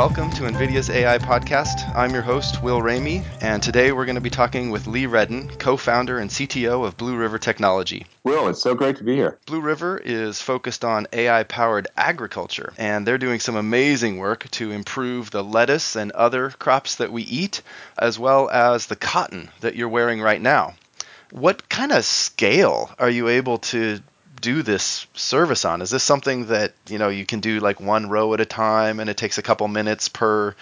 Welcome to NVIDIA's AI podcast. I'm your host, Will Ramey, and today we're going to be talking with Lee Redden, co founder and CTO of Blue River Technology. Will, it's so great to be here. Blue River is focused on AI powered agriculture, and they're doing some amazing work to improve the lettuce and other crops that we eat, as well as the cotton that you're wearing right now. What kind of scale are you able to do this service on? Is this something that you know you can do like one row at a time, and it takes a couple minutes per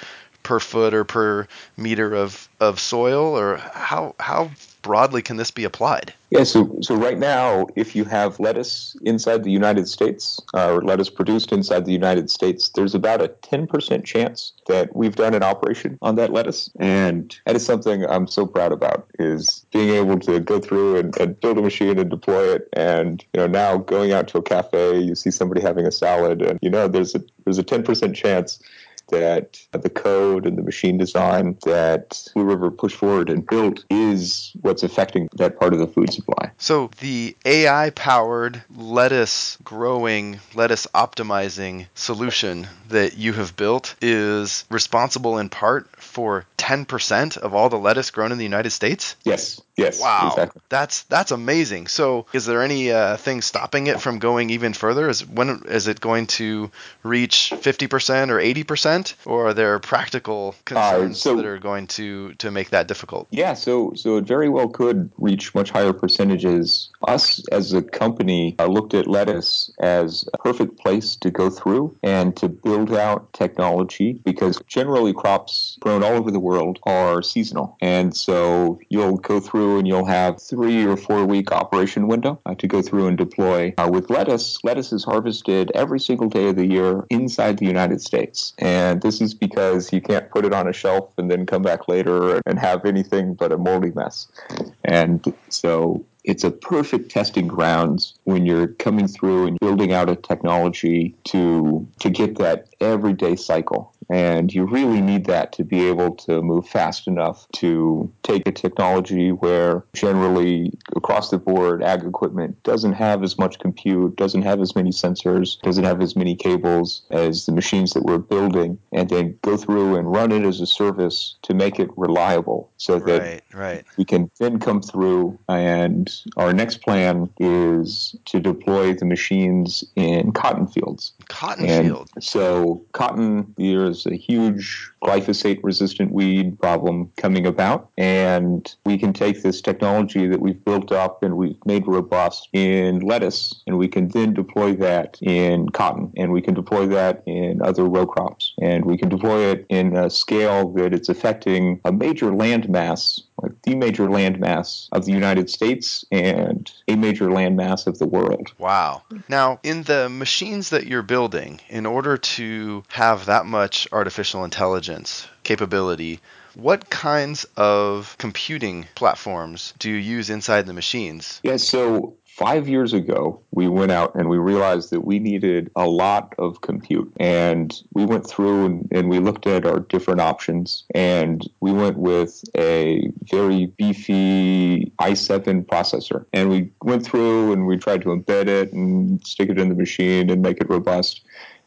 per foot or per meter of, of soil, or how how broadly can this be applied? Yeah, so so right now, if you have lettuce inside the United States uh, or lettuce produced inside the United States, there's about a 10% chance that we've done an operation on that lettuce, and that is something I'm so proud about is being able to go through and, and build a machine and deploy it, and you know now going out to a cafe, you see somebody having a salad, and you know there's a there's a 10% chance that the code and the machine design that Blue River pushed forward and built is what's affecting that part of the food supply. So the AI powered lettuce growing, lettuce optimizing solution that you have built is responsible in part for 10% of all the lettuce grown in the United States? Yes. Yes. Wow. Exactly. That's that's amazing. So, is there any uh, thing stopping it from going even further? Is when is it going to reach 50% or 80% or are there practical concerns uh, so, that are going to to make that difficult? Yeah, so so it very well could reach much higher percentages. Us as a company uh, looked at lettuce as a perfect place to go through and to build out technology because generally crops grown all over the world are seasonal. And so you'll go through through and you'll have three or four week operation window uh, to go through and deploy. Uh, with lettuce, lettuce is harvested every single day of the year inside the United States. And this is because you can't put it on a shelf and then come back later and have anything but a moldy mess. And so it's a perfect testing grounds when you're coming through and building out a technology to to get that everyday cycle and you really need that to be able to move fast enough to take a technology where generally across the board ag equipment doesn't have as much compute, doesn't have as many sensors, doesn't have as many cables as the machines that we're building, and then go through and run it as a service to make it reliable so that right, right. we can then come through and our next plan is to deploy the machines in cotton fields. Cotton fields. So cotton, there's there's a huge glyphosate resistant weed problem coming about. And we can take this technology that we've built up and we've made robust in lettuce, and we can then deploy that in cotton, and we can deploy that in other row crops. And we can deploy it in a scale that it's affecting a major land mass like the major landmass of the United States and a major landmass of the world. Wow. Now, in the machines that you're building, in order to have that much artificial intelligence capability, what kinds of computing platforms do you use inside the machines? Yeah, so five years ago, we went out and we realized that we needed a lot of compute. And we went through and, and, we looked at our different options. And we went with a very beefy i7 processor. And we went through and we tried to embed it and stick it in the machine and make it robust.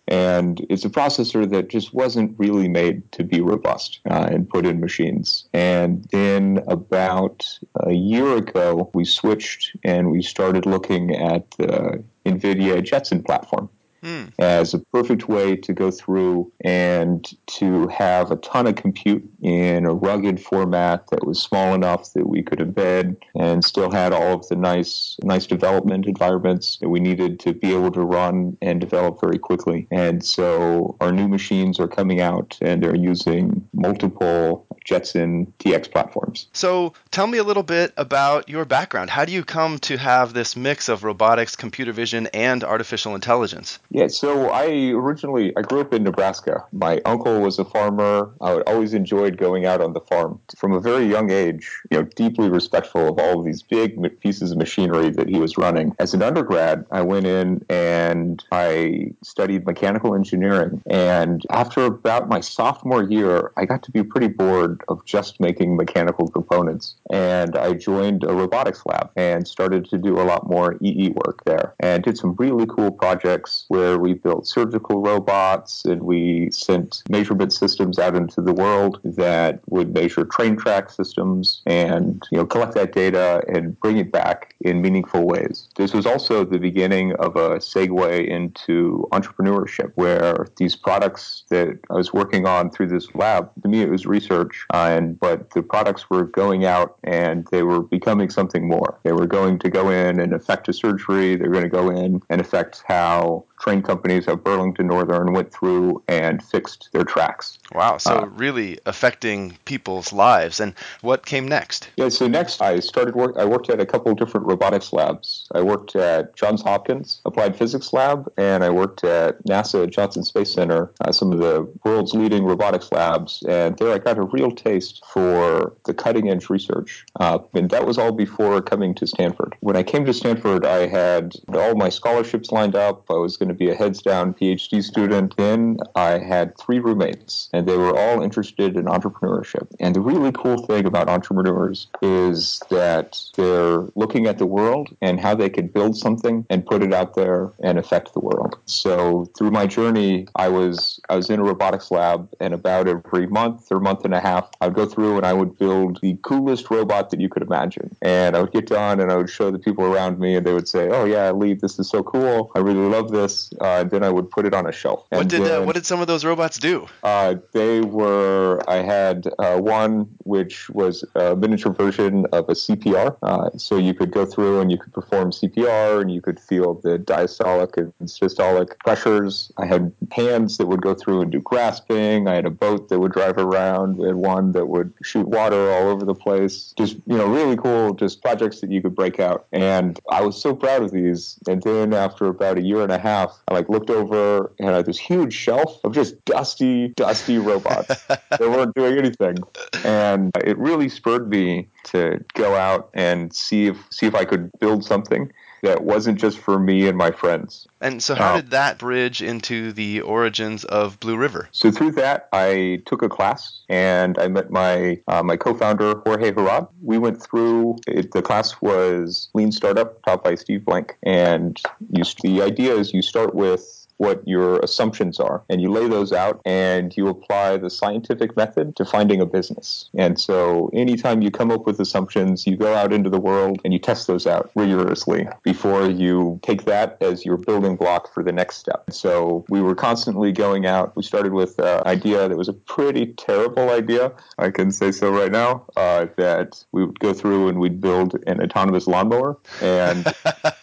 And it's a processor that just wasn't really made to be robust uh, and put in machines. And then about a year ago, we switched and we started looking at the NVIDIA Jetson platform hmm. as a perfect way to go through and to have a ton of compute in a rugged format that was small enough that we could embed and still had all of the nice nice development environments that we needed to be able to run and develop very quickly. And so our new machines are coming out and they're using multiple Jetson TX platforms. So tell me a little bit about your background. How do you come to have this mix of robotics, computer vision, and artificial intelligence? Yeah, so I originally I grew up in Nebraska. My uncle was a farmer. I always enjoyed going out on the farm. From a very young age, you know, deeply respectful of all of these big pieces of machinery that he was running. As an undergrad, I went in and I studied mechanical engineering. And after about my sophomore year, I got to be pretty bored of just making mechanical components. And I joined a robotics lab and started to do a lot more EE work there and did some really cool projects where we built surgical robots and we sent measurement systems out into the world that would measure train track systems and you know collect that data and bring it back in meaningful ways. This was also the beginning of a segue into entrepreneurship where these products that I was working on through this lab, to me it was research, uh, and but the products were going out and they were becoming something more. They were going to go in and affect a surgery. They were going to go in and affect how train companies of Burlington Northern went through and fixed their tracks. Wow. So uh, really affecting people's lives. And what came next? Yeah. So next, I started work. I worked at a couple different robotics labs. I worked at Johns Hopkins Applied Physics Lab, and I worked at NASA Johnson Space Center, uh, some of the world's leading robotics labs. And there, I got a real taste for the cutting edge research. Uh, and that was all before coming to Stanford. When I came to Stanford, I had all my scholarships lined up. I was going to be a heads down PhD student. Then I had three roommates, and they were all interested in entrepreneurship. And the really cool thing about entrepreneurs is that they're looking at the world and how they can build something and put it out there and affect the world. So through my journey, I was I was in a robotics lab, and about every month or month and a half, I'd go through and I would build the coolest robot that you could imagine. And I would get done and I would show the people around me, and they would say, "Oh yeah, Lee, this is so cool. I really love this." Uh, then I would put it on a shelf. What did then, uh, what did some of those robots do? Uh, they were. I had uh, one which was a miniature version of a CPR, uh, so you could go through and you could perform CPR and you could feel the diastolic and systolic pressures. I had hands that would go through and do grasping. I had a boat that would drive around. We had one that would shoot water all over the place. Just you know, really cool, just projects that you could break out. And I was so proud of these. And then after about a year and a half, I like looked over and I had this huge shelf of just dusty, dusty robots that weren't doing anything. And it really spurred me to go out and see if see if I could build something that wasn't just for me and my friends. And so, how uh, did that bridge into the origins of Blue River? So through that, I took a class and I met my uh, my co-founder Jorge Heraud. We went through it, the class was Lean Startup, taught by Steve Blank, and you, the idea is you start with what your assumptions are and you lay those out and you apply the scientific method to finding a business. And so anytime you come up with assumptions, you go out into the world and you test those out rigorously before you take that as your building block for the next step. So we were constantly going out. We started with an idea that was a pretty terrible idea. I can say so right now uh, that we would go through and we'd build an autonomous lawnmower and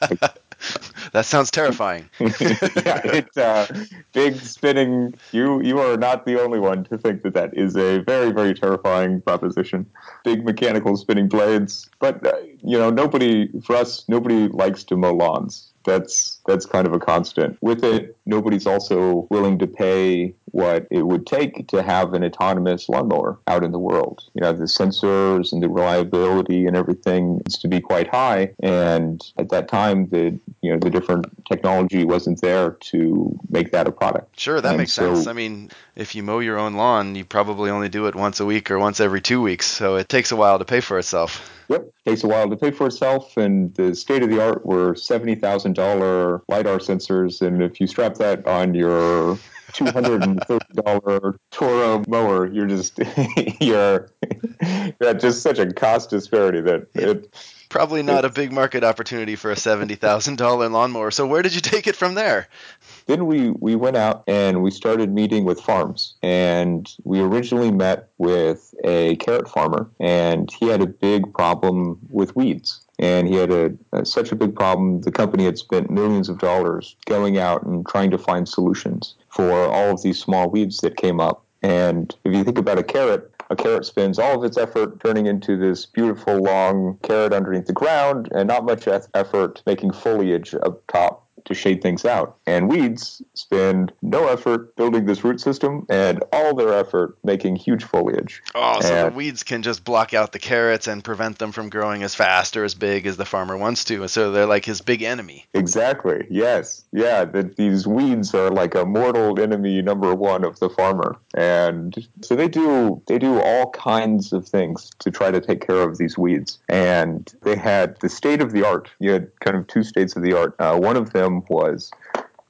that sounds terrifying. yeah, it's uh, big spinning. You you are not the only one to think that that is a very very terrifying proposition. Big mechanical spinning blades, but uh, you know nobody for us nobody likes to mow lawns that's that's kind of a constant. With it, nobody's also willing to pay what it would take to have an autonomous lawnmower out in the world. You know, the sensors and the reliability and everything needs to be quite high. And at that time, the you know the different technology wasn't there to make that a product. Sure, that and makes so, sense. I mean, if you mow your own lawn, you probably only do it once a week or once every two weeks, so it takes a while to pay for itself. Yep, takes a while to pay for itself, and the state of the art were seventy thousand dollar lidar sensors, and if you strap that on your two hundred and thirty dollar Toro mower, you're just you're at just such a cost disparity that it probably not a big market opportunity for a seventy thousand dollar lawnmower. So where did you take it from there? Then we we went out and we started meeting with farms, and we originally met with a carrot farmer, and he had a big problem with weeds and he had a, a, such a big problem. The company had spent millions of dollars going out and trying to find solutions for all of these small weeds that came up. And if you think about a carrot, a carrot spends all of its effort turning into this beautiful long carrot underneath the ground, and not much effort making foliage up top to shade things out. And weeds spend no effort building this root system and all their effort making huge foliage. Oh, so And- the weeds can just block out the carrots and prevent them from growing as fast or as big as the farmer wants to. And so they're like his big enemy. Exactly. Yes. Yeah. That these weeds are like a mortal enemy number one of the farmer, and so they do they do all kinds of things to try to take care of these weeds. And they had the state of the art. You had kind of two states of the art. Uh, one of them was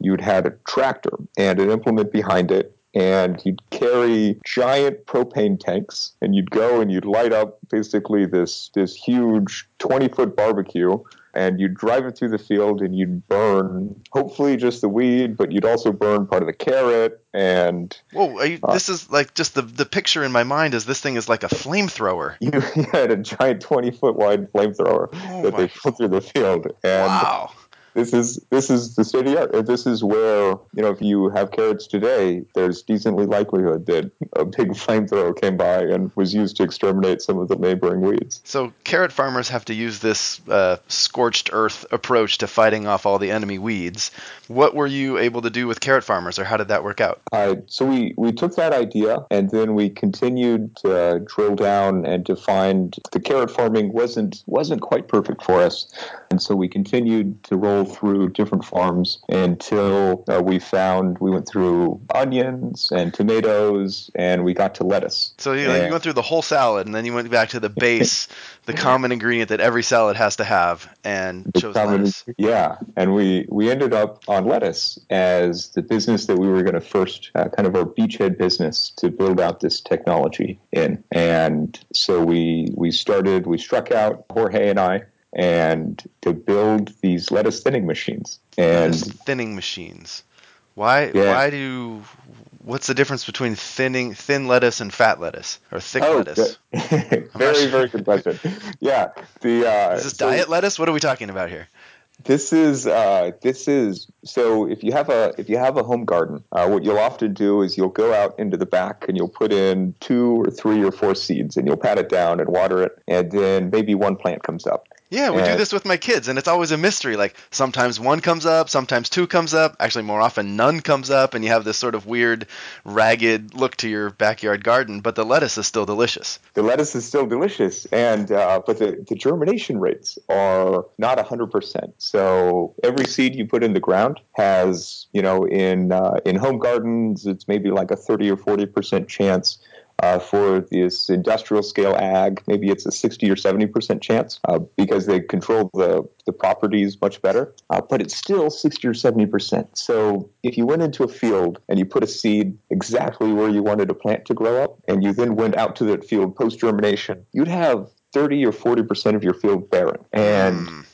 you'd had a tractor and an implement behind it. And you'd carry giant propane tanks, and you'd go and you'd light up basically this this huge twenty foot barbecue, and you'd drive it through the field and you'd burn hopefully just the weed but you'd also burn part of the carrot and Whoa, you, Uh, this is like just the the picture in my mind is this thing is like a flamethrower. you had a giant 20 foot wide flamethrower Oh that they put through the field and Wow. This is this is the state of the art this is where you know if you have carrots today there's decently likelihood that a big flamethrower came by and was used to exterminate some of the neighboring weeds So carrot farmers have to use this uh, scorched earth approach to fighting off all the enemy weeds. What were you able to do with carrot farmers, or how did that work out? Uh, so we, we took that idea and then we continued to uh, drill down and to find the carrot farming wasn't wasn't quite perfect for us, and so we continued to roll through different farms until uh, we found we went through onions and tomatoes and we got to lettuce. So you, And- you went through the whole salad, and then you went back to the base, the common ingredient that every salad has to have, and chose Common- lettuce. Yeah, and we we ended up on lettuce as the business that we were going to first uh, kind of our beachhead business to build out this technology in, and so we we started we struck out Jorge and I and to build these lettuce thinning machines and Lettuce thinning machines. Why? Yeah. Why do? What's the difference between thinning thin lettuce and fat lettuce or thick oh, lettuce? the- very very good question. Yeah, the uh, Is this so- diet lettuce? What are we talking about here? This is uh, this is so. If you have a if you have a home garden, uh, what you'll often do is you'll go out into the back and you'll put in two or three or four seeds and you'll pat it down and water it, and then maybe one plant comes up. Yeah, we do this with my kids, and it's always a mystery. Like sometimes one comes up, sometimes two comes up. Actually, more often none comes up, and you have this sort of weird, ragged look to your backyard garden. But the lettuce is still delicious. The lettuce is still delicious, and uh, but the, the germination rates are not hundred percent. So every seed you put in the ground has, you know, in uh, in home gardens, it's maybe like a thirty or forty percent chance. Uh, for this industrial scale ag, maybe it's a 60 or 70 percent chance uh, because they control the, the properties much better. Uh, but it's still 60 or 70 percent. So if you went into a field and you put a seed exactly where you wanted a plant to grow up, and you then went out to that field post germination, you'd have 30 or 40 percent of your field barren. And Mm.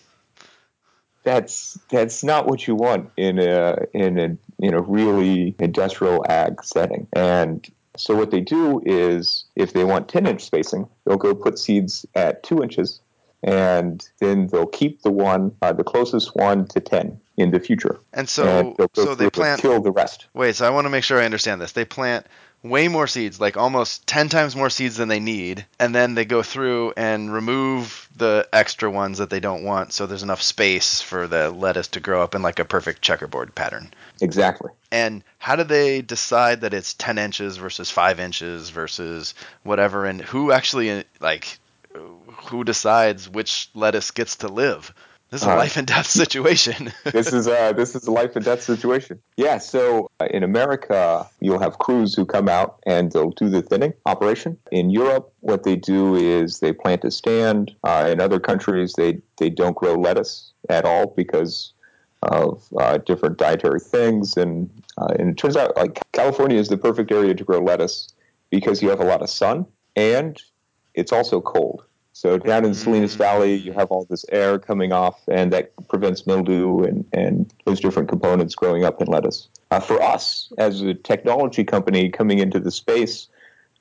that's that's not what you want in a in a in a really industrial ag setting. And so what they do is if they want 10 inch spacing, they'll go put seeds at two inches and then they'll keep the one, uh, the closest one to 10 in the future. And so, and they'll so they plant. kill the rest. Wait, so I want to make sure I understand this. They plant way more seeds, like almost 10 times more seeds than they need, and then they go through and remove the extra ones that they don't want so there's enough space for the lettuce to grow up in like a perfect checkerboard pattern. Exactly. And how do they decide that it's 10 inches versus 5 inches versus whatever and who actually like who decides which lettuce gets to live? This is a Uh, life and death situation. this is uh, this is a life and death situation. Yeah. So uh, in America, you'll have crews who come out and they'll do the thinning operation. In Europe, what they do is they plant a stand. Uh, in other countries, they they don't grow lettuce at all because of uh, different dietary things. And uh, and it turns out like California is the perfect area to grow lettuce because you have a lot of sun and it's also cold. So down in Salinas Mm. Valley, you have all this air coming off, and that prevents mildew and, and those different components growing up in lettuce. Uh, for us, as a technology company coming into the space,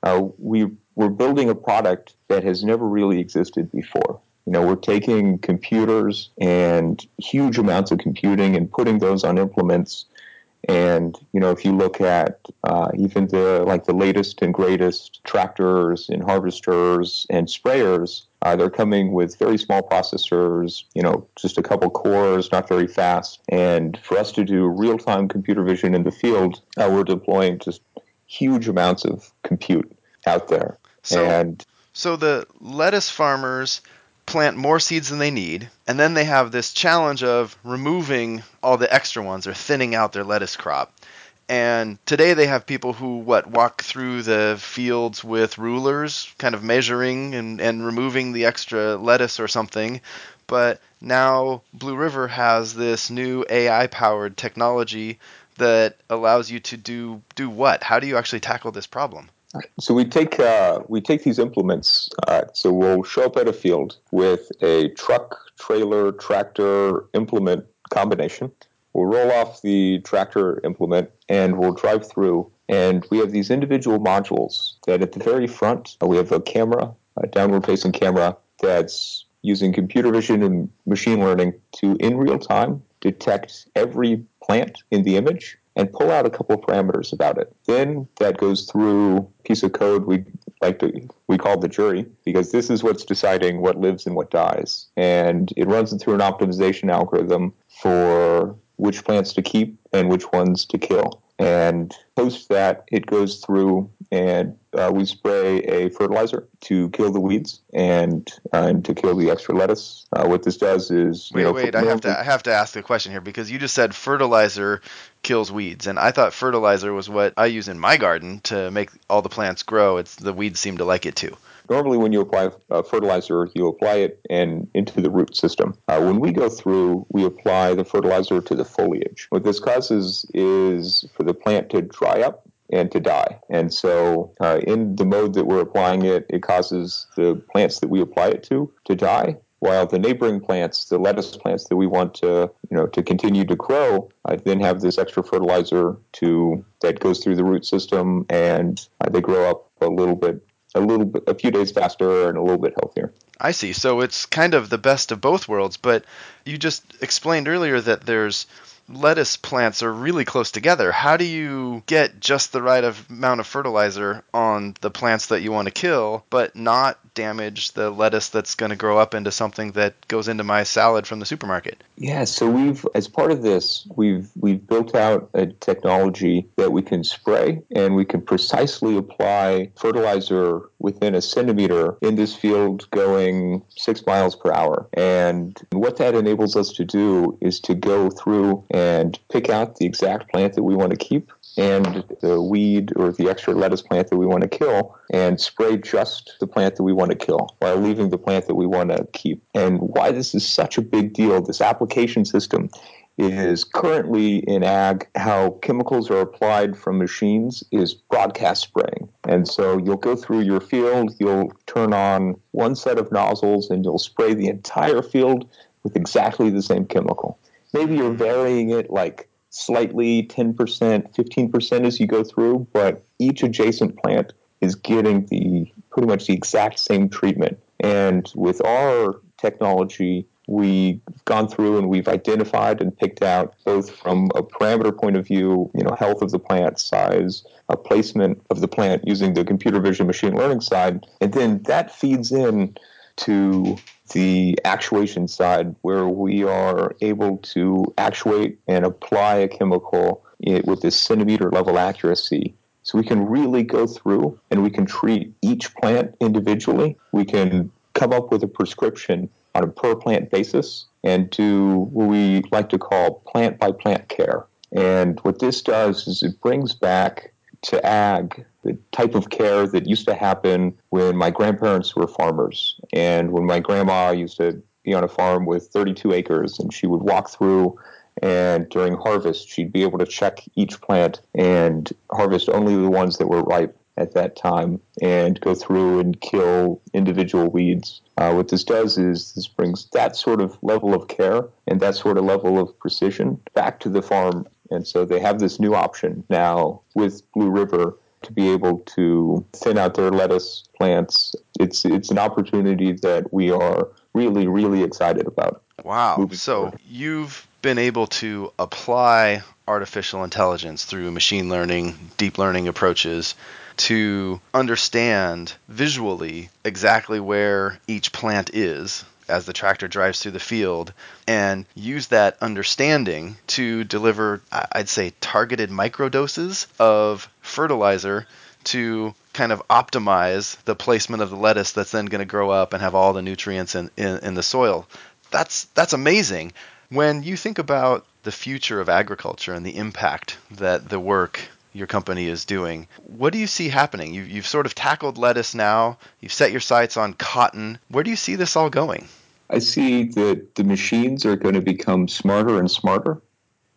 uh, we we're building a product that has never really existed before. You know, we're taking computers and huge amounts of computing and putting those on implements And you know, if you look at uh, even the like the latest and greatest tractors and harvesters and sprayers, uh, they're coming with very small processors, you know, just a couple cores, not very fast. And for us to do real time computer vision in the field, uh, we're deploying just huge amounts of compute out there. So, and so the lettuce farmers plant more seeds than they need, and then they have this challenge of removing all the extra ones or thinning out their lettuce crop. And today they have people who what walk through the fields with rulers, kind of measuring and, and removing the extra lettuce or something. But now Blue River has this new AI powered technology that allows you to do do what? How do you actually tackle this problem? So we take uh, we take these implements. Uh, so we'll show up at a field with a truck, trailer, tractor implement combination. We'll roll off the tractor implement and we'll drive through. And we have these individual modules that at the very front uh, we have a camera, a downward facing camera that's using computer vision and machine learning to in real time detect every plant in the image and pull out a couple of parameters about it. Then that goes through a piece of code we like to we call the jury because this is what's deciding what lives and what dies. And it runs it through an optimization algorithm for which plants to keep and which ones to kill. And post that, it goes through and uh, we spray a fertilizer to kill the weeds and uh, and to kill the extra lettuce. Uh, what this does is wait, know, wait. I have to I have to ask a question here because you just said fertilizer kills weeds, and I thought fertilizer was what I use in my garden to make all the plants grow. It's the weeds seem to like it too. Normally, when you apply uh, fertilizer, you apply it and into the root system. Uh, when we go through, we apply the fertilizer to the foliage. What this causes is for the plant to dry up and to die. And so, uh, in the mode that we're applying it, it causes the plants that we apply it to to die. While the neighboring plants, the lettuce plants that we want to, you know, to continue to grow, I then have this extra fertilizer to that goes through the root system, and uh, they grow up a little bit a little bit, a few days faster and a little bit healthier. I see. So it's kind of the best of both worlds. But you just explained earlier that there's lettuce plants are really close together. How do you get just the right amount of fertilizer on the plants that you want to kill, but not damage the lettuce that's going to grow up into something that goes into my salad from the supermarket? Yeah, so we've as part of this, we've we've built out a technology that we can spray and we can precisely apply fertilizer within a centimeter in this field going 6 miles per hour. And what that enables us to do is to go through and pick out the exact plant that we want to keep and the weed or the extra lettuce plant that we want to kill and spray just the plant that we want to kill while leaving the plant that we want to keep. And why this is such a big deal, this application system is currently in ag how chemicals are applied from machines is broadcast spraying. And so you'll go through your field, you'll turn on one set of nozzles and you'll spray the entire field with exactly the same chemical maybe you're varying it like slightly 10%, 15% as you go through, but each adjacent plant is getting the pretty much the exact same treatment. And with our technology, we've gone through and we've identified and picked out both from a parameter point of view, you know, health of the plant, size, a placement of the plant using the computer vision machine learning side, and then that feeds in to the actuation side, where we are able to actuate and apply a chemical with this centimeter level accuracy. So we can really go through and we can treat each plant individually. We can come up with a prescription on a per plant basis and do what we like to call plant by plant care. And what this does is it brings back to ag the type of care that used to happen when my grandparents were farmers and when my grandma used to be on a farm with 32 acres and she would walk through and during harvest she'd be able to check each plant and harvest only the ones that were ripe at that time and go through and kill individual weeds. Uh, what this does is this brings that sort of level of care and that sort of level of precision back to the farm. And so they have this new option now with Blue River to be able to thin out their lettuce plants. It's it's an opportunity that we are really really excited about. Wow. So forward. you've been able to apply artificial intelligence through machine learning, deep learning approaches to understand visually exactly where each plant is as the tractor drives through the field and use that understanding to deliver, I'd say, targeted microdoses of fertilizer to kind of optimize the placement of the lettuce that's then going to grow up and have all the nutrients in, in, in the soil. That's that's amazing. When you think about the future of agriculture and the impact that the work your company is doing, what do you see happening? You've, you've sort of tackled lettuce now, you've set your sights on cotton. Where do you see this all going? I see that the machines are going to become smarter and smarter,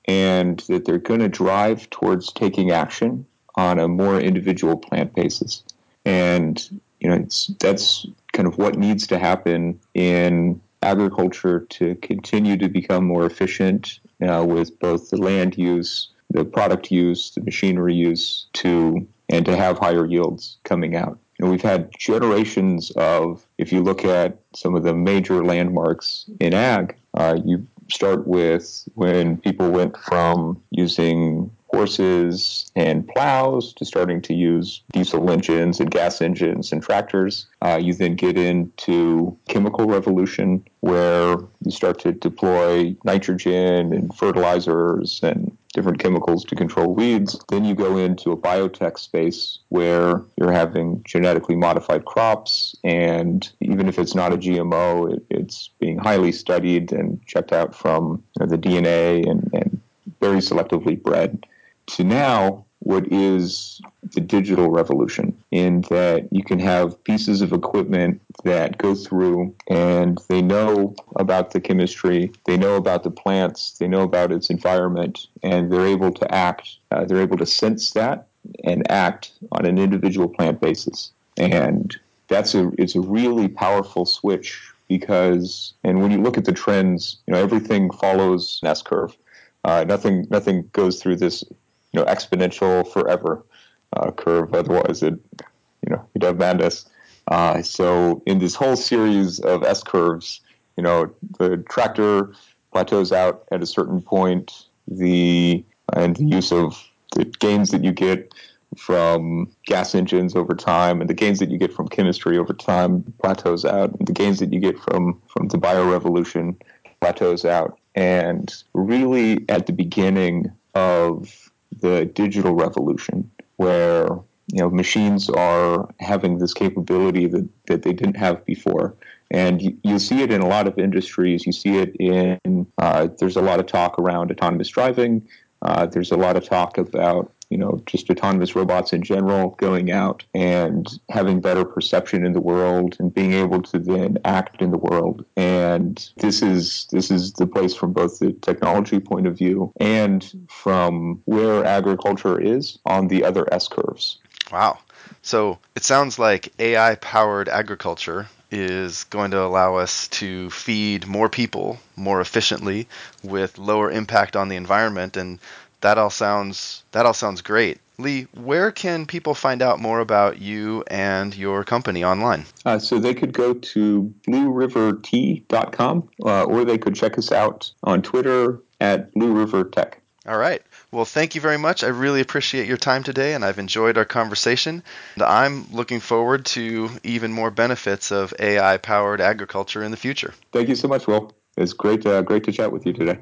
and that they're going to drive towards taking action on a more individual plant basis. And you know, that's kind of what needs to happen in agriculture to continue to become more efficient uh, with both the land use, the product use, the machinery use, to and to have higher yields coming out. Know, we've had generations of, if you look at some of the major landmarks in ag, uh, you start with when people went from using horses and plows to starting to use diesel engines and gas engines and tractors. Uh, you then get into chemical revolution where you start to deploy nitrogen and fertilizers and different chemicals to control weeds. Then you go into a biotech space where you're having genetically modified crops, and even if it's not a GMO, it, it's being highly studied and checked out from you know, the DNA and, and very selectively bred to now what is the digital revolution in that you can have pieces of equipment that go through and they know about the chemistry, they know about the plants, they know about its environment, and they're able to act, uh, they're able to sense that and act on an individual plant basis. And that's a it's a really powerful switch because and when you look at the trends, you know everything follows an S curve. Uh, nothing nothing goes through this know exponential forever uh, curve. Otherwise, it you know you'd have madness. Uh, so in this whole series of S curves, you know the tractor plateaus out at a certain point. The and the use of the gains that you get from gas engines over time and the gains that you get from chemistry over time plateaus out and the gains that you get from from the bio revolution plateaus out and really at the beginning of the digital revolution where you know machines are having this capability that, that they didn't have before. And you, you see it in a lot of industries. You see it in uh, there's a lot of talk around autonomous driving. Uh, there's a lot of talk about you know, just autonomous robots in general going out and having better perception in the world and being able to then act in the world. And this is this is the place from both the technology point of view and from where agriculture is on the other S curves. Wow. So it sounds like AI powered agriculture is going to allow us to feed more people more efficiently with lower impact on the environment and that all sounds that all sounds great. Lee, where can people find out more about you and your company online? Uh, so they could go to bluerivertech.com uh, or they could check us out on Twitter at Blue River Tech. All right. Well, thank you very much. I really appreciate your time today, and I've enjoyed our conversation. And I'm looking forward to even more benefits of AI powered agriculture in the future. Thank you so much, Will. It's great, uh, great to chat with you today.